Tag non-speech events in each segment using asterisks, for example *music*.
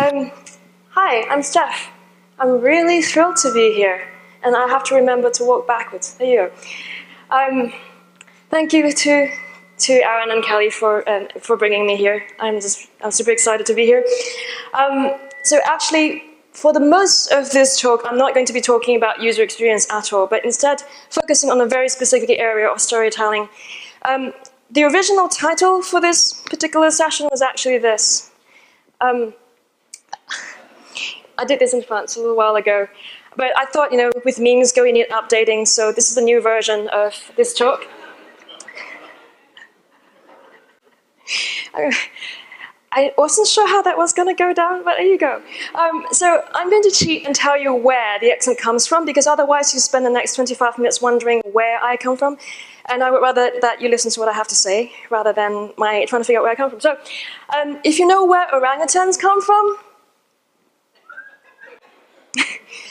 Um, hi, I'm Steph. I'm really thrilled to be here, and I have to remember to walk backwards. There you go. Um, thank you to to Aaron and Kelly for uh, for bringing me here. I'm just I'm super excited to be here. Um, so actually, for the most of this talk, I'm not going to be talking about user experience at all, but instead focusing on a very specific area of storytelling. Um, the original title for this particular session was actually this. Um, I did this in France a little while ago, but I thought, you know, with memes going in and updating, so this is the new version of this talk. *laughs* I wasn't sure how that was going to go down, but there you go. Um, so I'm going to cheat and tell you where the accent comes from, because otherwise you spend the next 25 minutes wondering where I come from. And I would rather that you listen to what I have to say, rather than my trying to figure out where I come from. So um, if you know where orangutans come from,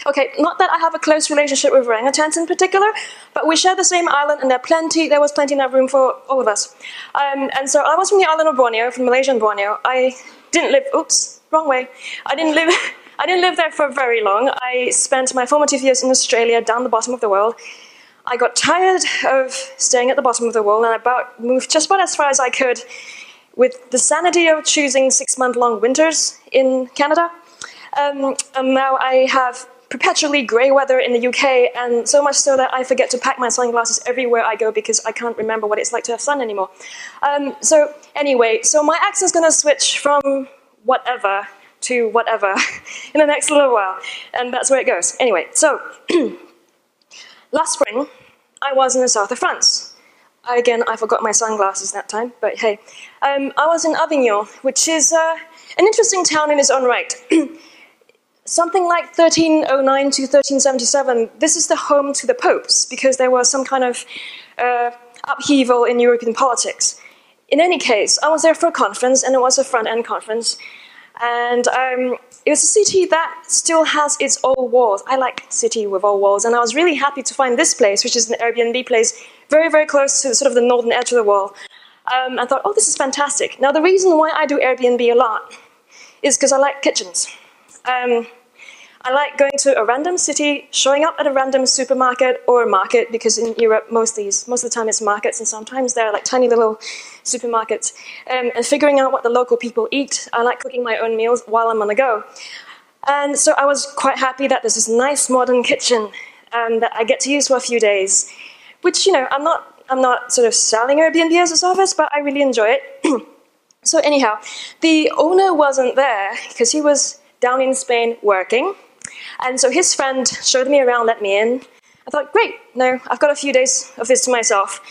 okay, not that I have a close relationship with orangutans in particular, but we share the same island, and there plenty. There was plenty enough room for all of us. Um, and so I was from the island of Borneo, from Malaysian Borneo. I didn't live. Oops, wrong way. I didn't live. *laughs* I didn't live there for very long. I spent my formative years in Australia, down the bottom of the world. I got tired of staying at the bottom of the world, and I about moved just about as far as I could, with the sanity of choosing six-month-long winters in Canada. Um, and now I have perpetually grey weather in the UK, and so much so that I forget to pack my sunglasses everywhere I go because I can't remember what it's like to have sun anymore. Um, so, anyway, so my accent's going to switch from whatever to whatever *laughs* in the next little while, and that's where it goes. Anyway, so *clears throat* last spring I was in the south of France. Again, I forgot my sunglasses that time, but hey. Um, I was in Avignon, which is uh, an interesting town in its own right. *clears throat* something like 1309 to 1377, this is the home to the popes because there was some kind of uh, upheaval in European politics. In any case, I was there for a conference, and it was a front end conference. And um, it was a city that still has its old walls. I like city with old walls, and I was really happy to find this place, which is an Airbnb place, very, very close to sort of the northern edge of the wall. Um, I thought, oh, this is fantastic. Now, the reason why I do Airbnb a lot is because I like kitchens. Um, I like going to a random city, showing up at a random supermarket or market, because in Europe, most, these, most of the time it's markets, and sometimes they're like tiny little supermarkets, um, and figuring out what the local people eat. I like cooking my own meals while I'm on the go. And so I was quite happy that there's this nice modern kitchen um, that I get to use for a few days, which, you know, I'm not, I'm not sort of selling Airbnb as a service, but I really enjoy it. *clears throat* so, anyhow, the owner wasn't there because he was down in Spain working. And so his friend showed me around, let me in. I thought, great, no, I've got a few days of this to myself.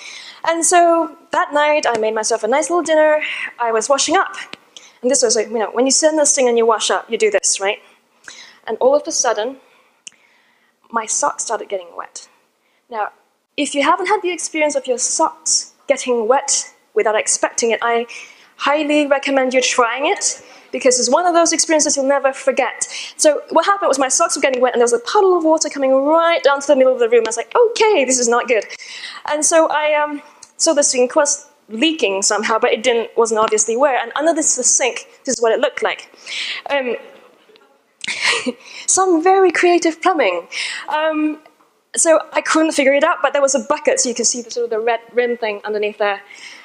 And so that night, I made myself a nice little dinner. I was washing up. And this was like, you know, when you send this thing and you wash up, you do this, right? And all of a sudden, my socks started getting wet. Now, if you haven't had the experience of your socks getting wet without expecting it, I highly recommend you trying it because it's one of those experiences you'll never forget. So what happened was my socks were getting wet and there was a puddle of water coming right down to the middle of the room. I was like, okay, this is not good. And so I um, so the sink was leaking somehow, but it didn't wasn't obviously where. And under this the sink, this is what it looked like. Um, *laughs* some very creative plumbing. Um, so I couldn't figure it out, but there was a bucket, so you can see the sort of the red rim thing underneath there.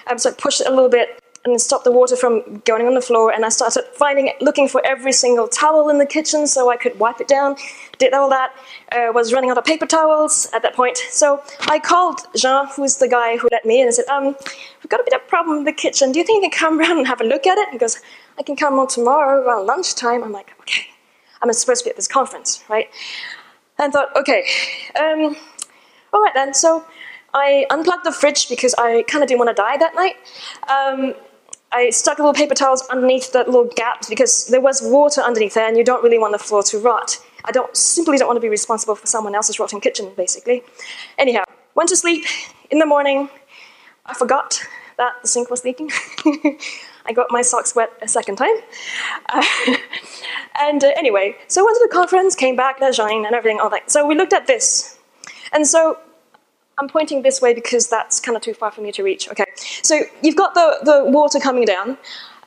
Um, so I pushed it a little bit, and stop the water from going on the floor. And I started finding, looking for every single towel in the kitchen so I could wipe it down. Did all that. Uh, was running out of paper towels at that point. So I called Jean, who's the guy who let me in, and said, um, "We've got a bit of a problem in the kitchen. Do you think you can come *laughs* around and have a look at it?" He goes, "I can come on tomorrow around lunchtime." I'm like, "Okay." I'm supposed to be at this conference, right? And thought, okay, um, all right then. So I unplugged the fridge because I kind of didn't want to die that night. Um, I stuck a little paper towels underneath the little gaps because there was water underneath there and you don't really want the floor to rot. I don't simply don't want to be responsible for someone else's rotten kitchen, basically. Anyhow, went to sleep. In the morning, I forgot that the sink was leaking. *laughs* I got my socks wet a second time. Uh, *laughs* and uh, anyway, so I went to the conference, came back, La Jean, and everything, all that. So we looked at this. And so I'm pointing this way because that's kind of too far for me to reach. Okay, so you've got the, the water coming down.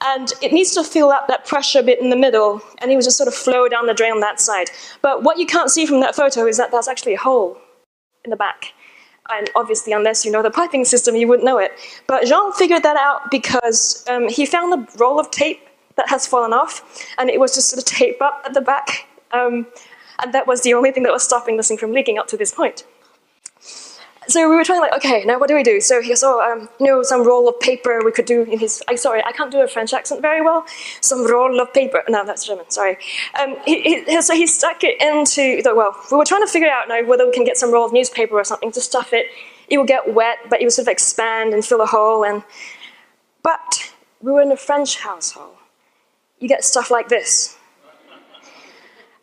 and it needs to fill up that pressure bit in the middle, and it will just sort of flow down the drain on that side. But what you can't see from that photo is that there's actually a hole in the back. And obviously, unless you know the piping system, you wouldn't know it. But Jean figured that out because um, he found a roll of tape that has fallen off, and it was just sort of taped up at the back. Um, and that was the only thing that was stopping the sink from leaking up to this point so we were trying like, okay, now what do we do? So he goes, oh, um, you know, some roll of paper we could do in his. I sorry, I can't do a French accent very well. Some roll of paper. No, that's German. Sorry. Um, he, he, so he stuck it into. The, well, we were trying to figure out now whether we can get some roll of newspaper or something to stuff it. It would get wet, but it would sort of expand and fill a hole. And but we were in a French household. You get stuff like this,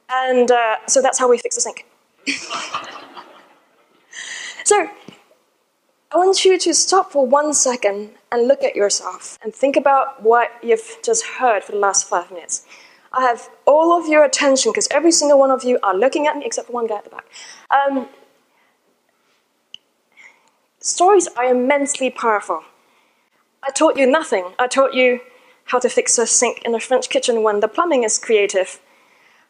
and uh, so that's how we fix the sink. *laughs* So, I want you to stop for one second and look at yourself and think about what you've just heard for the last five minutes. I have all of your attention because every single one of you are looking at me except for one guy at the back. Um, stories are immensely powerful. I taught you nothing. I taught you how to fix a sink in a French kitchen when the plumbing is creative.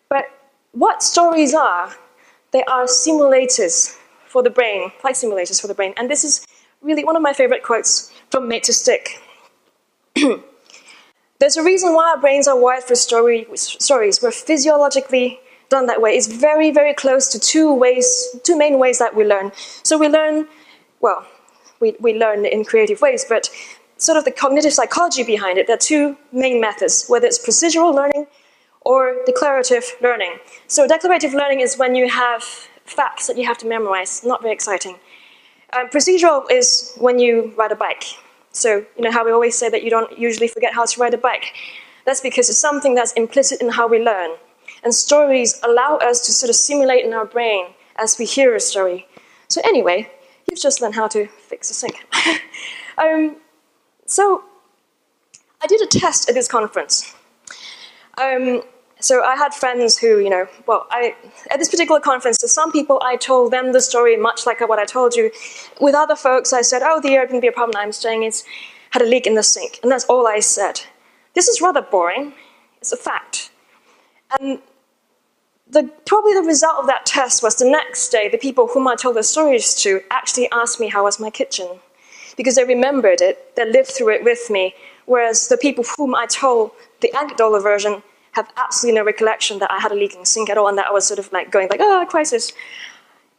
But what stories are, they are simulators for the brain, flight simulators for the brain. And this is really one of my favorite quotes from Made to Stick. *clears throat* There's a reason why our brains are wired for story, stories. We're physiologically done that way. It's very, very close to two ways, two main ways that we learn. So we learn, well, we, we learn in creative ways, but sort of the cognitive psychology behind it, there are two main methods, whether it's procedural learning or declarative learning. So declarative learning is when you have facts that you have to memorize. Not very exciting. Um, procedural is when you ride a bike. So, you know how we always say that you don't usually forget how to ride a bike? That's because it's something that's implicit in how we learn. And stories allow us to sort of simulate in our brain as we hear a story. So, anyway, you've just learned how to fix a sink. *laughs* um, so, I did a test at this conference. Um, so I had friends who, you know, well, I, at this particular conference, to some people, I told them the story much like what I told you. With other folks, I said, oh, the Airbnb be a problem I'm staying is had a leak in the sink. And that's all I said. This is rather boring. It's a fact. And the, probably the result of that test was the next day, the people whom I told the stories to actually asked me how was my kitchen. Because they remembered it, they lived through it with me. Whereas the people whom I told the anecdotal version have absolutely no recollection that I had a leaking sink at all and that I was sort of like going like, oh, crisis.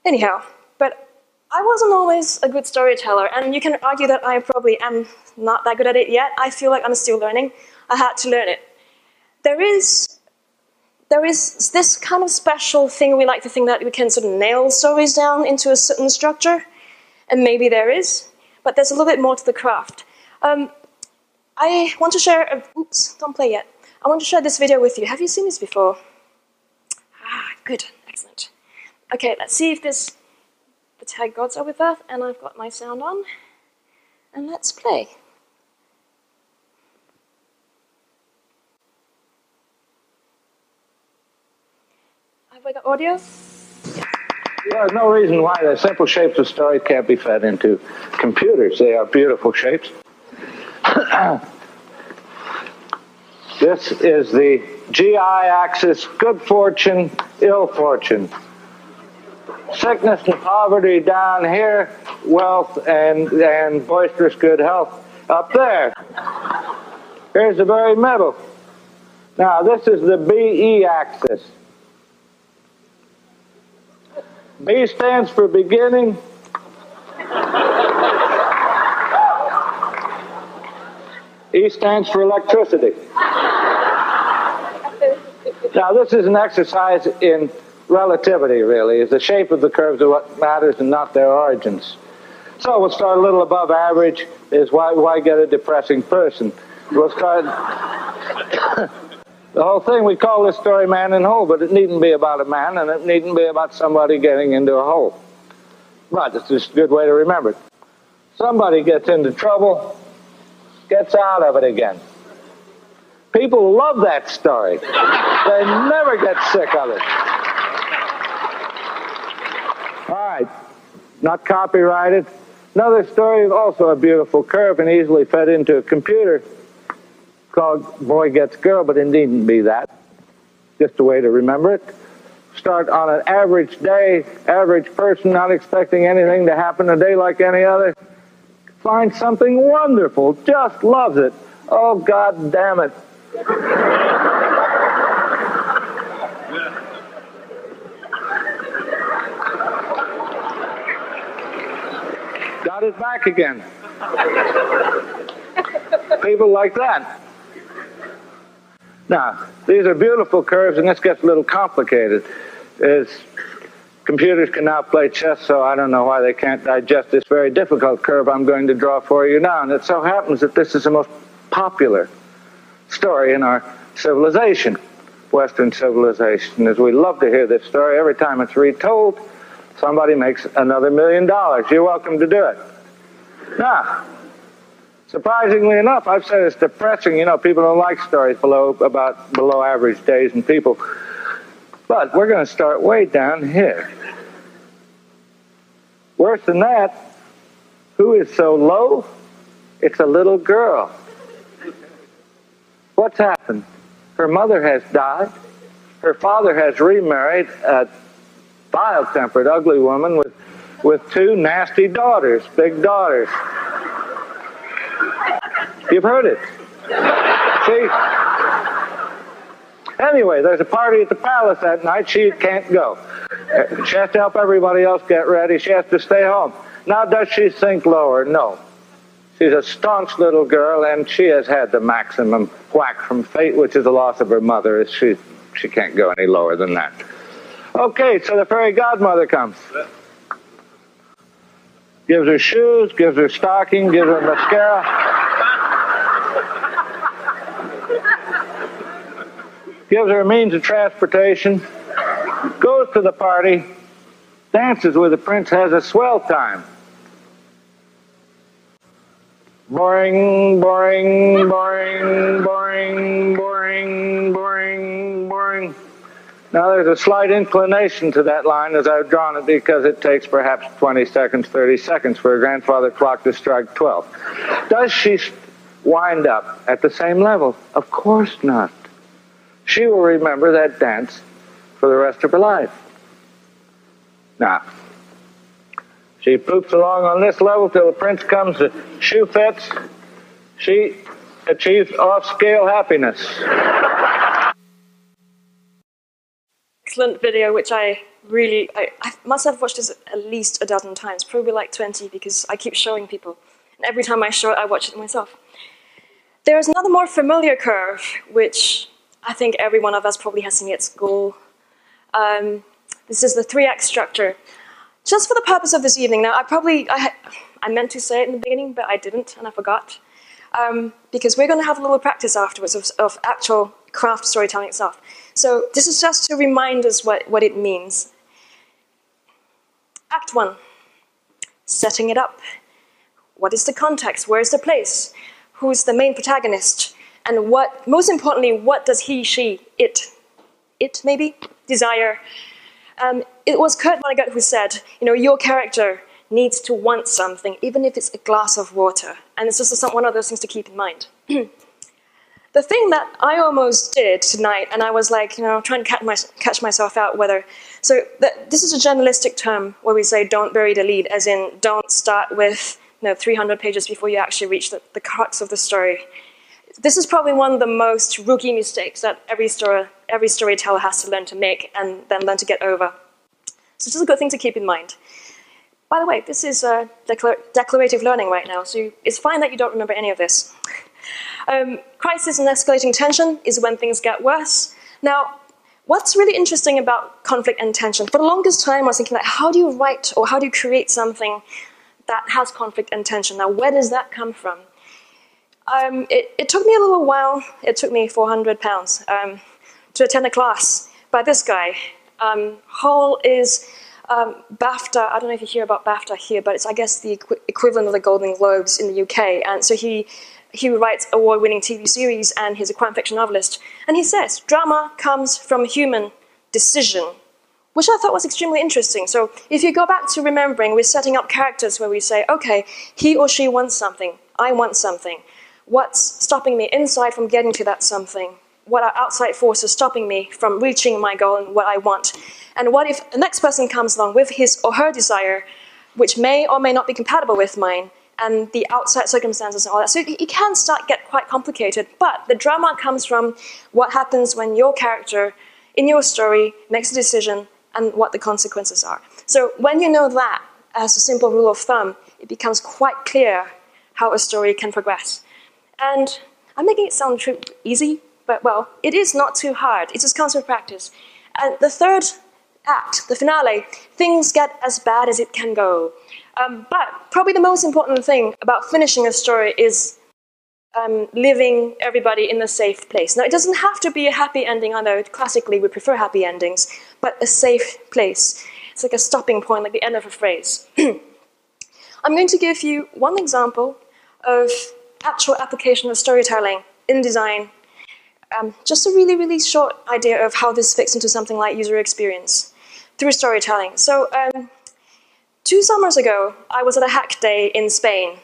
Anyhow, but I wasn't always a good storyteller, and you can argue that I probably am not that good at it yet. I feel like I'm still learning. I had to learn it. There is there is this kind of special thing we like to think that we can sort of nail stories down into a certain structure, and maybe there is, but there's a little bit more to the craft. Um, I want to share. A, oops, don't play yet. I want to share this video with you. Have you seen this before? Ah, good, excellent. Okay, let's see if this the tag gods are with us, and I've got my sound on. And let's play. Have I got audio? There's no reason why the simple shapes of stories can't be fed into computers. They are beautiful shapes. *clears throat* This is the GI axis, good fortune, ill fortune. Sickness and poverty down here, wealth and, and boisterous good health up there. Here's the very middle. Now, this is the BE axis. B stands for beginning. E stands for electricity. Now, this is an exercise in relativity, really. The shape of the curves are what matters and not their origins. So we'll start a little above average. Is why why get a depressing person? We'll start. *coughs* the whole thing we call this story "Man in Hole," but it needn't be about a man, and it needn't be about somebody getting into a hole. But it's just a good way to remember it. Somebody gets into trouble, gets out of it again. People love that story. They never get sick of it. All right, not copyrighted. Another story, also a beautiful curve and easily fed into a computer. called Boy Gets Girl, but it needn't be that. Just a way to remember it. Start on an average day, average person, not expecting anything to happen a day like any other. Find something wonderful, just loves it. Oh, God damn it. Got it back again. People like that. Now, these are beautiful curves, and this gets a little complicated. Is computers can now play chess, so I don't know why they can't digest this very difficult curve I'm going to draw for you now. And it so happens that this is the most popular story in our civilization, Western civilization. As we love to hear this story, every time it's retold, somebody makes another million dollars. You're welcome to do it. Now, surprisingly enough, I've said it's depressing. You know, people don't like stories below about below average days and people. But we're going to start way down here. Worse than that, who is so low? It's a little girl. What's happened? Her mother has died. Her father has remarried a vile tempered, ugly woman with, with two nasty daughters, big daughters. You've heard it. See? Anyway, there's a party at the palace that night. She can't go. She has to help everybody else get ready. She has to stay home. Now, does she sink lower? No. She's a staunch little girl, and she has had the maximum whack from fate, which is the loss of her mother. She, she can't go any lower than that. Okay, so the fairy godmother comes. Gives her shoes, gives her stocking, gives her mascara. gives her means of transportation, goes to the party, dances with the prince, has a swell time. Boring, boring, boring, boring, boring, boring, boring. Now, there's a slight inclination to that line as I've drawn it because it takes perhaps 20 seconds, 30 seconds for a grandfather clock to strike 12. Does she wind up at the same level? Of course not. She will remember that dance for the rest of her life. Now, she poops along on this level till the prince comes, the shoe fits. She achieves off scale happiness. Excellent video, which I really, I, I must have watched this at least a dozen times, probably like 20, because I keep showing people. And every time I show it, I watch it myself. There is another more familiar curve, which I think every one of us probably has seen its goal. Um, this is the 3-act structure. Just for the purpose of this evening, now I probably, I, I meant to say it in the beginning, but I didn't, and I forgot. Um, because we're going to have a little practice afterwards of, of, actual craft storytelling itself. So this is just to remind us what, what it means. Act 1, setting it up. What is the context? Where is the place? Who's the main protagonist? and what, most importantly, what does he, she, it, it maybe, desire? Um, it was Kurt Vonnegut who said, you know, your character needs to want something, even if it's a glass of water. And it's just one of those things to keep in mind. *clears throat* the thing that I almost did tonight, and I was like, you know, trying to catch, my, catch myself out whether. So the, this is a journalistic term where we say don't bury the lead, as in don't start with you know, 300 pages before you actually reach the, the crux of the story this is probably one of the most rookie mistakes that every, story, every storyteller has to learn to make and then learn to get over. So this is a good thing to keep in mind. By the way, this is uh, declar declarative learning right now, so it's fine that you don't remember any of this. *laughs* Um, crisis and escalating tension is when things get worse. Now, what's really interesting about conflict and tension, for the longest time I was thinking, like, how do you write or how do you create something that has conflict and tension? Now, where does that come from? Um, it, it, took me a little while, it took me 400 pounds um, to attend a class by this guy. Um, Hall is um, BAFTA, I don't know if you hear about BAFTA here, but it's, I guess, the equ equivalent of the Golden Globes in the UK. And so he, he writes award winning TV series and he's a crime fiction novelist. And he says, drama comes from human decision, which I thought was extremely interesting. So if you go back to remembering, we're setting up characters where we say, okay, he or she wants something, I want something. what's stopping me inside from getting to that something? What are outside forces stopping me from reaching my goal and what I want? And what if the next person comes along with his or her desire, which may or may not be compatible with mine, and the outside circumstances and all that. So it, can start get quite complicated. But the drama comes from what happens when your character in your story makes a decision and what the consequences are. So when you know that as a simple rule of thumb, it becomes quite clear how a story can progress. And I'm making it sound easy, but well, it is not too hard. It just comes with practice. And the third act, the finale, things get as bad as it can go. Um, but probably the most important thing about finishing a story is um, leaving everybody in a safe place. Now, it doesn't have to be a happy ending, although classically we prefer happy endings, but a safe place. It's like a stopping point, like the end of a phrase. *clears throat* I'm going to give you one example of actual application of storytelling in design. Um, just a really, really short idea of how this fits into something like user experience through storytelling. So, um, two summers ago, I was at a hack day in Spain.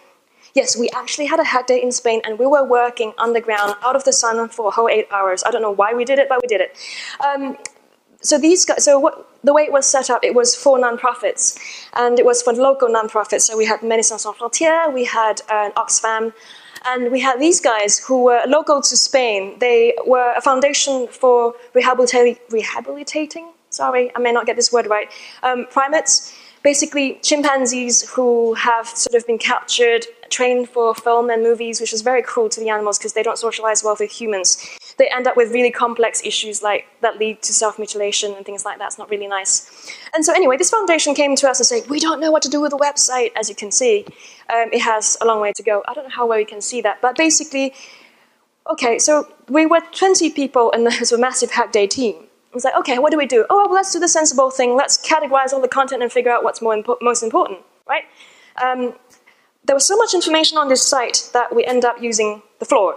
Yes, we actually had a hack day in Spain, and we were working underground out of the sun for a whole eight hours. I don't know why we did it, but we did it. Um, so these guys, so what, the way it was set up, it was for nonprofits, and it was for local nonprofits. So we had Médecins Sans Frontières, we had uh, Oxfam, and we had these guys who were local to Spain. They were a foundation for rehabilitating, rehabilitating sorry, I may not get this word right, um, primates, basically chimpanzees who have sort of been captured, trained for film and movies, which is very cruel to the animals because they don't socialize well with humans. They end up with really complex issues like that lead to self-mutilation and things like that. It's not really nice. And so anyway, this foundation came to us and said, we don't know what to do with the website. As you can see, um, it has a long way to go. I don't know how well you can see that, but basically, okay, so we were 20 people and *laughs* there was a massive hack day team. It's like, okay, what do we do? Oh, well, let's do the sensible thing. Let's categorize all the content and figure out what's more impo- most important, right? Um, there was so much information on this site that we end up using the floor.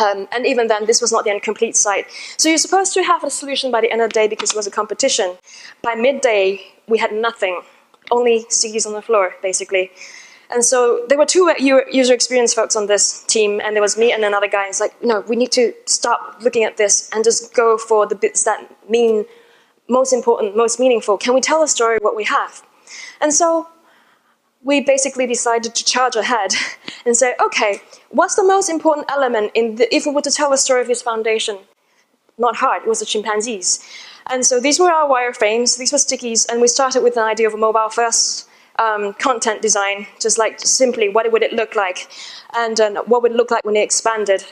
Um, and even then, this was not the complete site. So you're supposed to have a solution by the end of the day because it was a competition. By midday, we had nothing, only CDs on the floor, basically. And so there were two user experience folks on this team, and there was me and another guy. And it's like, no, we need to stop looking at this and just go for the bits that mean most important, most meaningful. Can we tell a story what we have? And so we basically decided to charge ahead *laughs* and say, okay, what's the most important element in the, if we were to tell the story of this foundation? Not hard, it was the chimpanzees. And so these were our wireframes, these were stickies, and we started with an idea of a mobile first um, content design, just like simply what would it look like, and uh, what would it look like when it expanded.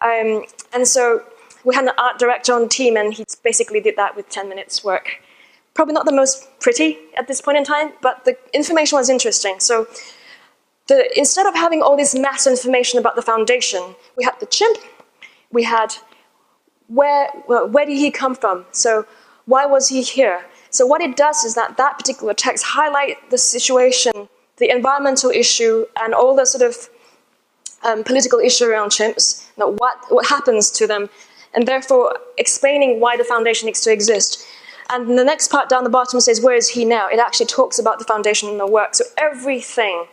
Um, and so we had an art director on team, and he basically did that with 10 minutes work. Probably not the most pretty at this point in time, but the information was interesting. So the, instead of having all this mass information about the foundation, we had the chimp, we had where, well, where did he come from? So why was he here? So what it does is that that particular text highlight the situation, the environmental issue, and all the sort of um, political issue around chimps, you know, what, what happens to them, and therefore explaining why the foundation needs to exist. And the next part down the bottom says, where is he now? It actually talks about the foundation and the work. So everything,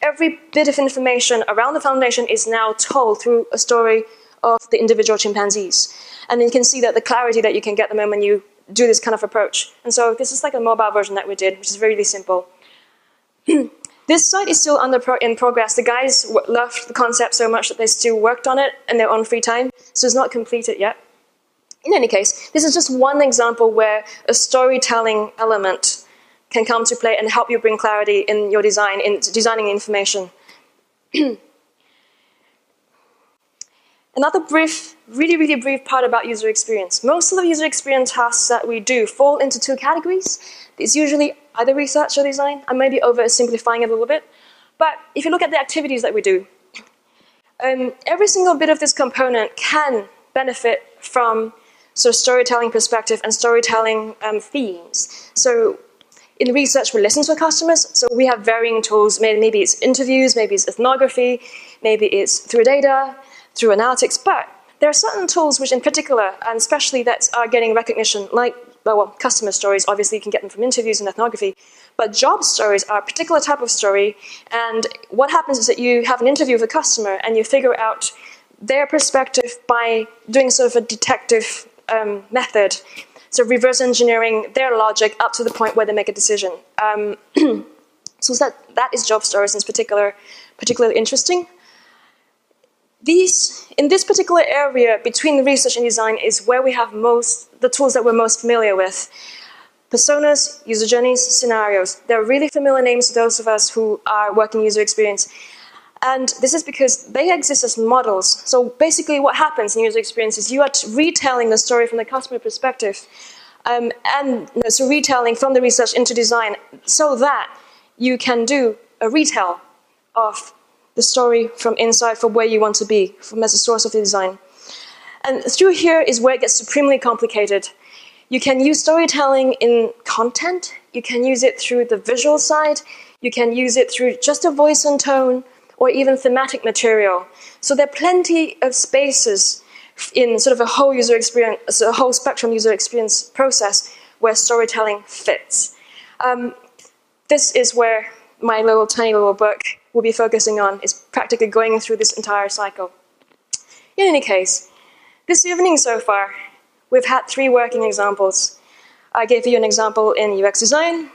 every bit of information around the foundation is now told through a story of the individual chimpanzees. And you can see that the clarity that you can get the moment you do this kind of approach. And so this is like a mobile version that we did, which is really simple. *clears throat* this site is still under pro in progress. The guys loved the concept so much that they still worked on it in their own free time, so it's not completed yet. In any case, this is just one example where a storytelling element can come to play and help you bring clarity in your design, in designing information. *clears throat* Another brief, really, really brief part about user experience. Most of the user experience tasks that we do fall into two categories. It's usually either research or design. I may be oversimplifying it a little bit. But if you look at the activities that we do, um, every single bit of this component can benefit from of storytelling perspective and storytelling um, themes. So in research, we listen to customers. So we have varying tools. Maybe it's interviews, maybe it's ethnography, maybe it's through data, through analytics, but there are certain tools which in particular, and especially that are getting recognition, like well, customer stories, obviously you can get them from interviews and ethnography, but job stories are a particular type of story. And what happens is that you have an interview with a customer and you figure out their perspective by doing sort of a detective um, method, so reverse engineering their logic up to the point where they make a decision. Um, *clears throat* so that, that is job stories in particular, particularly interesting. These, in this particular area between research and design is where we have most, the tools that we're most familiar with. Personas, user journeys, scenarios. They're really familiar names to those of us who are working user experience. And this is because they exist as models. So basically, what happens in user experience is you are retelling the story from the customer perspective, um, and so retelling from the research into design, so that you can do a retell of the story from inside for where you want to be, from as a source of the design. And through here is where it gets supremely complicated. You can use storytelling in content, you can use it through the visual side, you can use it through just a voice and tone, or even thematic material. So there are plenty of spaces in sort of a whole user experience, a whole spectrum user experience process where storytelling fits. Um, this is where my little tiny little book will be focusing on, is practically going through this entire cycle. In any case, this evening so far, we've had three working examples. I gave you an example in UX design,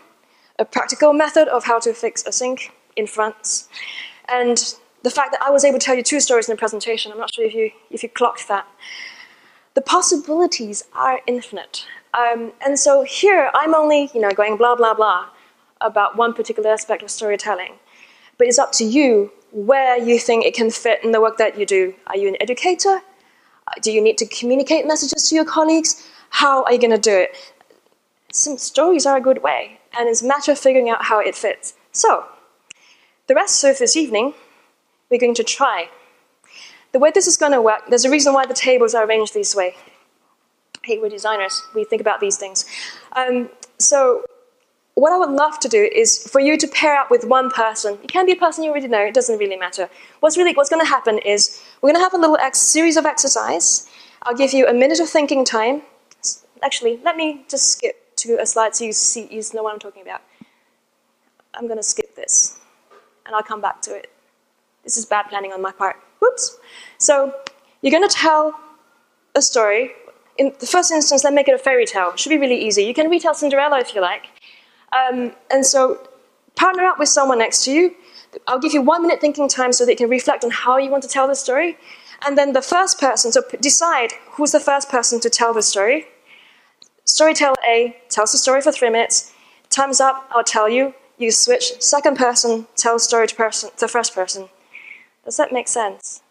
a practical method of how to fix a sink in France, and the fact that I was able to tell you two stories in a presentation, I'm not sure if you, if you clocked that. The possibilities are infinite. Um, and so here, I'm only, you know, going blah, blah, blah about one particular aspect of storytelling. But it's up to you where you think it can fit in the work that you do. Are you an educator? Do you need to communicate messages to your colleagues? How are you going to do it? Some stories are a good way, and it's a matter of figuring out how it fits. So, the rest of this evening, we're going to try. The way this is going to work, there's a reason why the tables are arranged this way. Hey, we're designers, we think about these things. Um, so, what I would love to do is for you to pair up with one person. It can be a person you already know, it doesn't really matter. What's really what's going to happen is we're going to have a little ex- series of exercise. I'll give you a minute of thinking time. Actually, let me just skip to a slide so you see you know what I'm talking about. I'm going to skip this and I'll come back to it. This is bad planning on my part. Whoops. So you're going to tell a story. In the first instance, let's make it a fairy tale. Should be really easy. You can retell Cinderella if you like. Um, and so partner up with someone next to you. I'll give you one minute thinking time so that you can reflect on how you want to tell the story. And then the first person, so decide who's the first person to tell the story. Storyteller A tells the story for three minutes. Time's up, I'll tell you you switch second person tells story to person to first person. Does that make sense?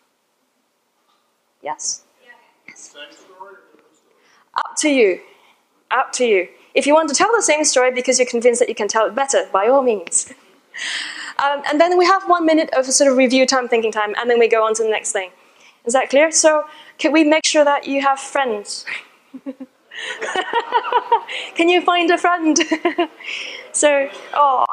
Yes? yes. Up to you. Up to you. If you want to tell the same story because you're convinced that you can tell it better, by all means. *laughs* Um, and then we have one minute of sort of review time, thinking time, and then we go on to the next thing. Is that clear? So, can we make sure that you have friends? *laughs* Can you find a friend? *laughs* so, oh.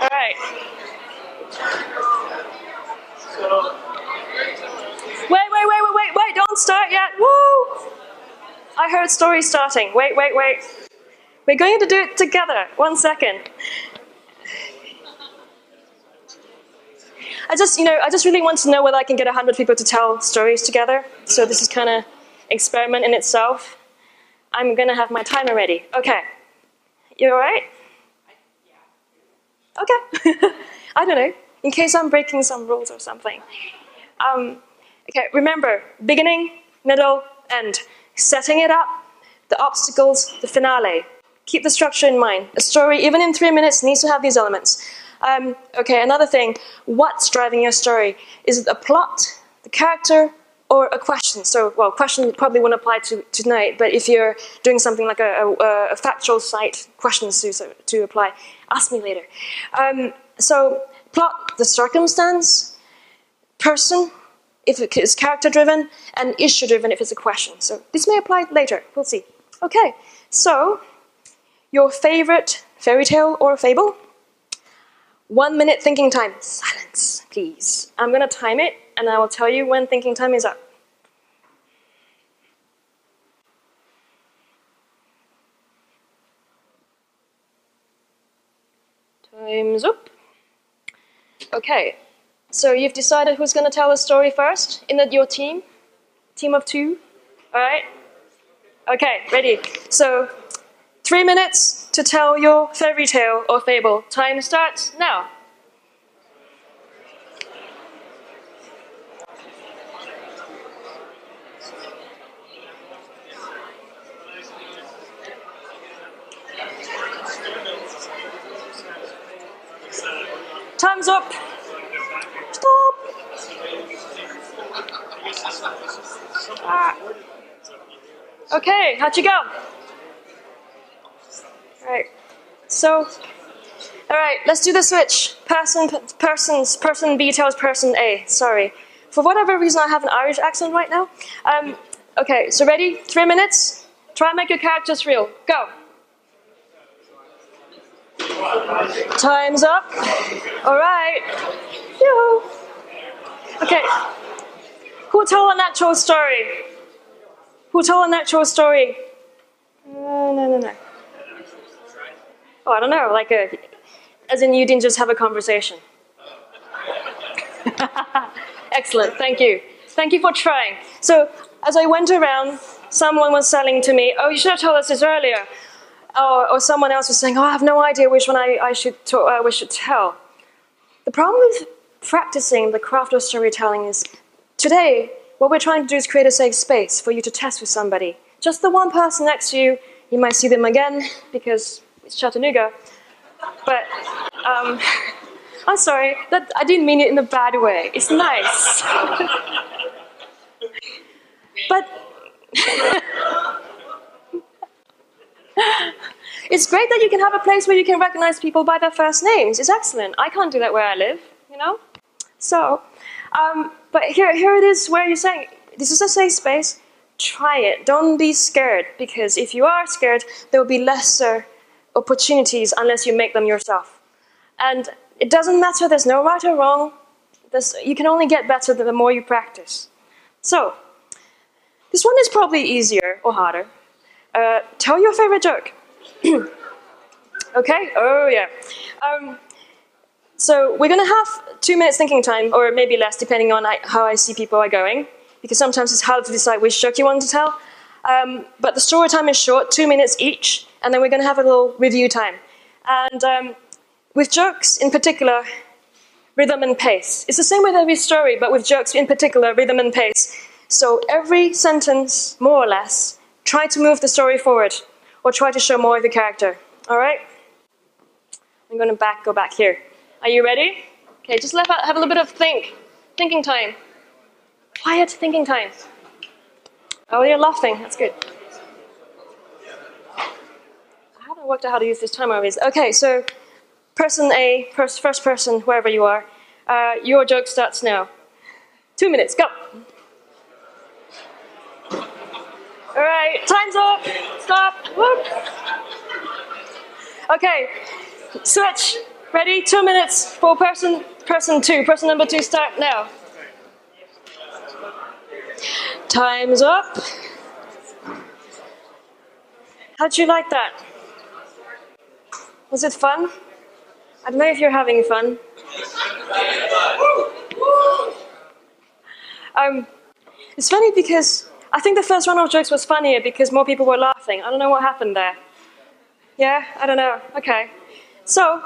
All right. Wait, wait, wait, wait, wait, wait, don't start yet. Woo! I heard story starting. Wait, wait, wait. We're going to do it together. One second. I just, you know, I just really want to know whether I can get 100 people to tell stories together. So this is kind of experiment in itself. I'm going to have my timer ready. Okay. You all right? Okay. *laughs* I don't know. In case I'm breaking some rules or something. Um, okay, remember, beginning, middle, end setting it up, the obstacles, the finale. Keep the structure in mind. A story, even in three minutes, needs to have these elements. Um, okay, another thing. What's driving your story? Is it a plot, the character, or a question? So, well, question probably won't apply to tonight, but if you're doing something like a, a, a factual site, questions to, to apply. Ask me later. Um, so, plot, the circumstance, person, if it is character driven, and issue driven if it's a question. So this may apply later. We'll see. Okay, so your favorite fairy tale or fable? One minute thinking time. Silence, please. I'm going to time it and I will tell you when thinking time is up. Time's up. Okay, so you've decided who's going to tell the story first in the, your team? Team of two? All right? Okay, ready. So, three minutes to tell your fairy tale or fable. Time starts now. Time's up. Stop. Ah. Okay, how'd you go? All right. So, all right, let's do the switch. Person, persons, person B tells person A. Sorry. For whatever reason, I have an Irish accent right now. Um, okay, so ready? Three minutes. Try and make your characters real. Go. Time's up. All right. Yoo. Okay. Who told a natural story? Who told a natural story? No, no, no, no. Oh, I don't know. Like a, as in you didn't just have a conversation. *laughs* Excellent. Thank you. Thank you for trying. So as I went around, someone was selling to me, "Oh, you should have told us this earlier." or, or someone else was saying, "Oh, I have no idea which one I, I should talk, uh, we should tell." The problem with practicing the craft of storytelling is today what we're trying to do is create a safe space for you to test with somebody. Just the one person next to you. You might see them again because it's Chattanooga. But um, *laughs* I'm sorry, that, I didn't mean it in a bad way. It's nice. *laughs* but *laughs* it's great that you can have a place where you can recognize people by their first names. It's excellent. I can't do that where I live, you know? So, um, but here, here it is where you're saying, this is a safe space. Try it. Don't be scared, because if you are scared, there will be lesser opportunities unless you make them yourself. And it doesn't matter, there's no right or wrong. There's, you can only get better the more you practice. So, this one is probably easier or harder. Uh, tell your favorite joke. *clears throat* okay? Oh, yeah. Um, so we're going to have two minutes thinking time, or maybe less, depending on how I see people are going, because sometimes it's hard to decide which joke you want to tell. Um, but the story time is short, two minutes each, and then we're going to have a little review time. And um, with jokes in particular, rhythm and pace. It's the same with every story, but with jokes in particular, rhythm and pace. So every sentence, more or less, try to move the story forward or try to show more of the character. All right? I'm going to back, go back here. Are you ready? Okay, just have a little bit of think, thinking time. Quiet thinking time. Oh, you're laughing. That's good. I worked out how to use this timer. Okay, so person A, first person, wherever you are, uh, your joke starts now. Two minutes, go. All right, time's up. Stop. Whoop. Okay, switch. Ready? Two minutes for person person two. Person number two, start now. Time's up. How'd you like that? Was it fun? I don't know if you're having fun. Um, it's funny because I think the first round of jokes was funnier because more people were laughing. I don't know what happened there. Yeah, I don't know. Okay. So,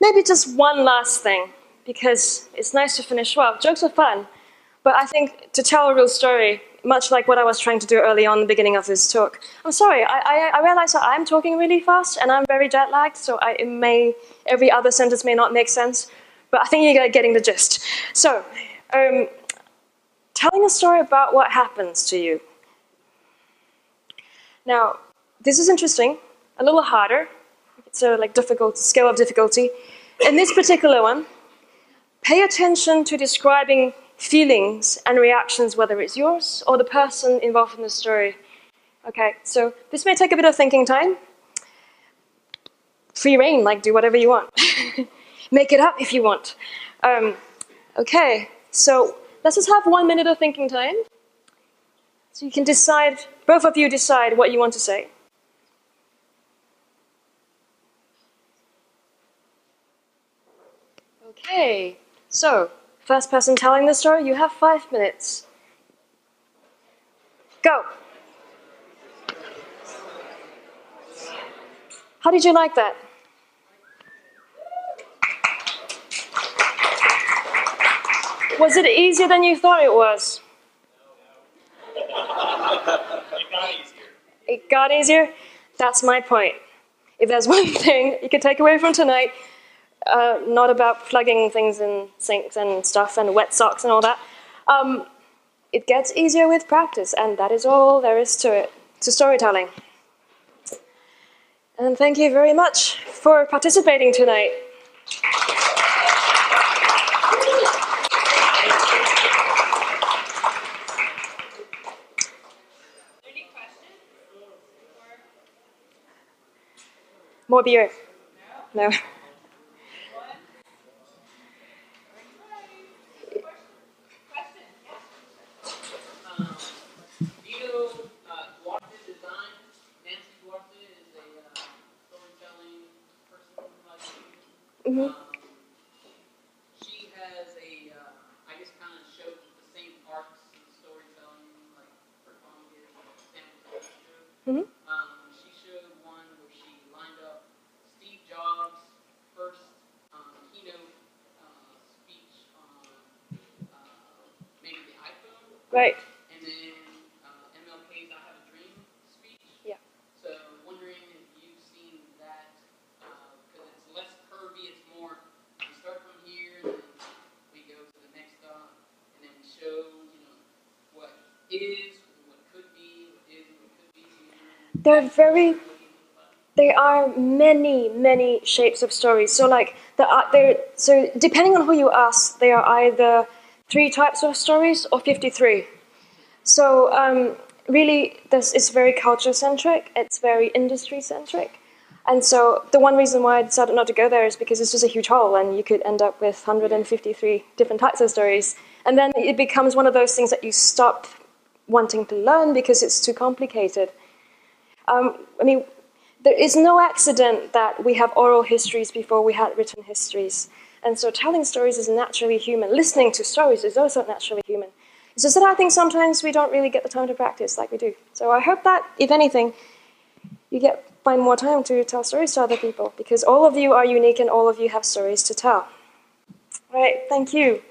maybe just one last thing because it's nice to finish well. Jokes are fun, but I think to tell a real story, much like what I was trying to do early on the beginning of this talk. I'm sorry, I, I, I realize that I'm talking really fast and I'm very jet lagged, so I, it may, every other sentence may not make sense, but I think you're getting the gist. So, um, telling a story about what happens to you. Now, this is interesting, a little harder. It's a like difficult scale of difficulty. In this particular one, pay attention to describing feelings and reactions, whether it's yours or the person involved in the story. Okay, so this may take a bit of thinking time. Free reign, like do whatever you want. *laughs* Make it up if you want. Um, okay, so let's just have one minute of thinking time. So you can decide, both of you decide what you want to say. Okay, so first person telling the story, you have five minutes. Go. How did you like that? Was it easier than you thought it was? It got easier. It got easier? That's my point. If there's *laughs* one thing you can take away from tonight, uh, not about plugging things in sinks and stuff and wet socks and all that, um, it gets easier with practice, and that is all there is to it, to storytelling. And thank you very much for participating tonight. More beer. No. Do you know uh, Duarte Design? Nancy Duarte is a uh, storytelling person like you. Mhm. Um, she has a, uh, I guess, kind of shows the same arts and storytelling like her comedy is like San Francisco. Mhm. Um, she showed one where she lined up Steve Jobs' first um, keynote uh, speech on uh, maybe the iPhone. Right. And then uh, MLK's I Have a Dream speech. Yeah. So wondering if you've seen that, because it's less curvy, it's more, we start from here, and then we go to the next stop, and then we show, you know, what is, what could be, what is, what could be. They're very there are many many shapes of stories. So like the uh, there so depending on who you ask there are either three types of stories or 53 so um, really this is very culture centric it's very industry centric and so the one reason why i decided not to go there is because it's just a huge hole and you could end up with 153 different types of stories. And then it becomes one of those things that you stop wanting to learn because it's too complicated um, I mean, there is no accident that we have oral histories before we had written histories. And so telling stories is naturally human. Listening to stories is also naturally human. It's just that I think sometimes we don't really get the time to practice like we do. So I hope that, if anything, you get find more time to tell stories to other people because all of you are unique and all of you have stories to tell. All right, thank you.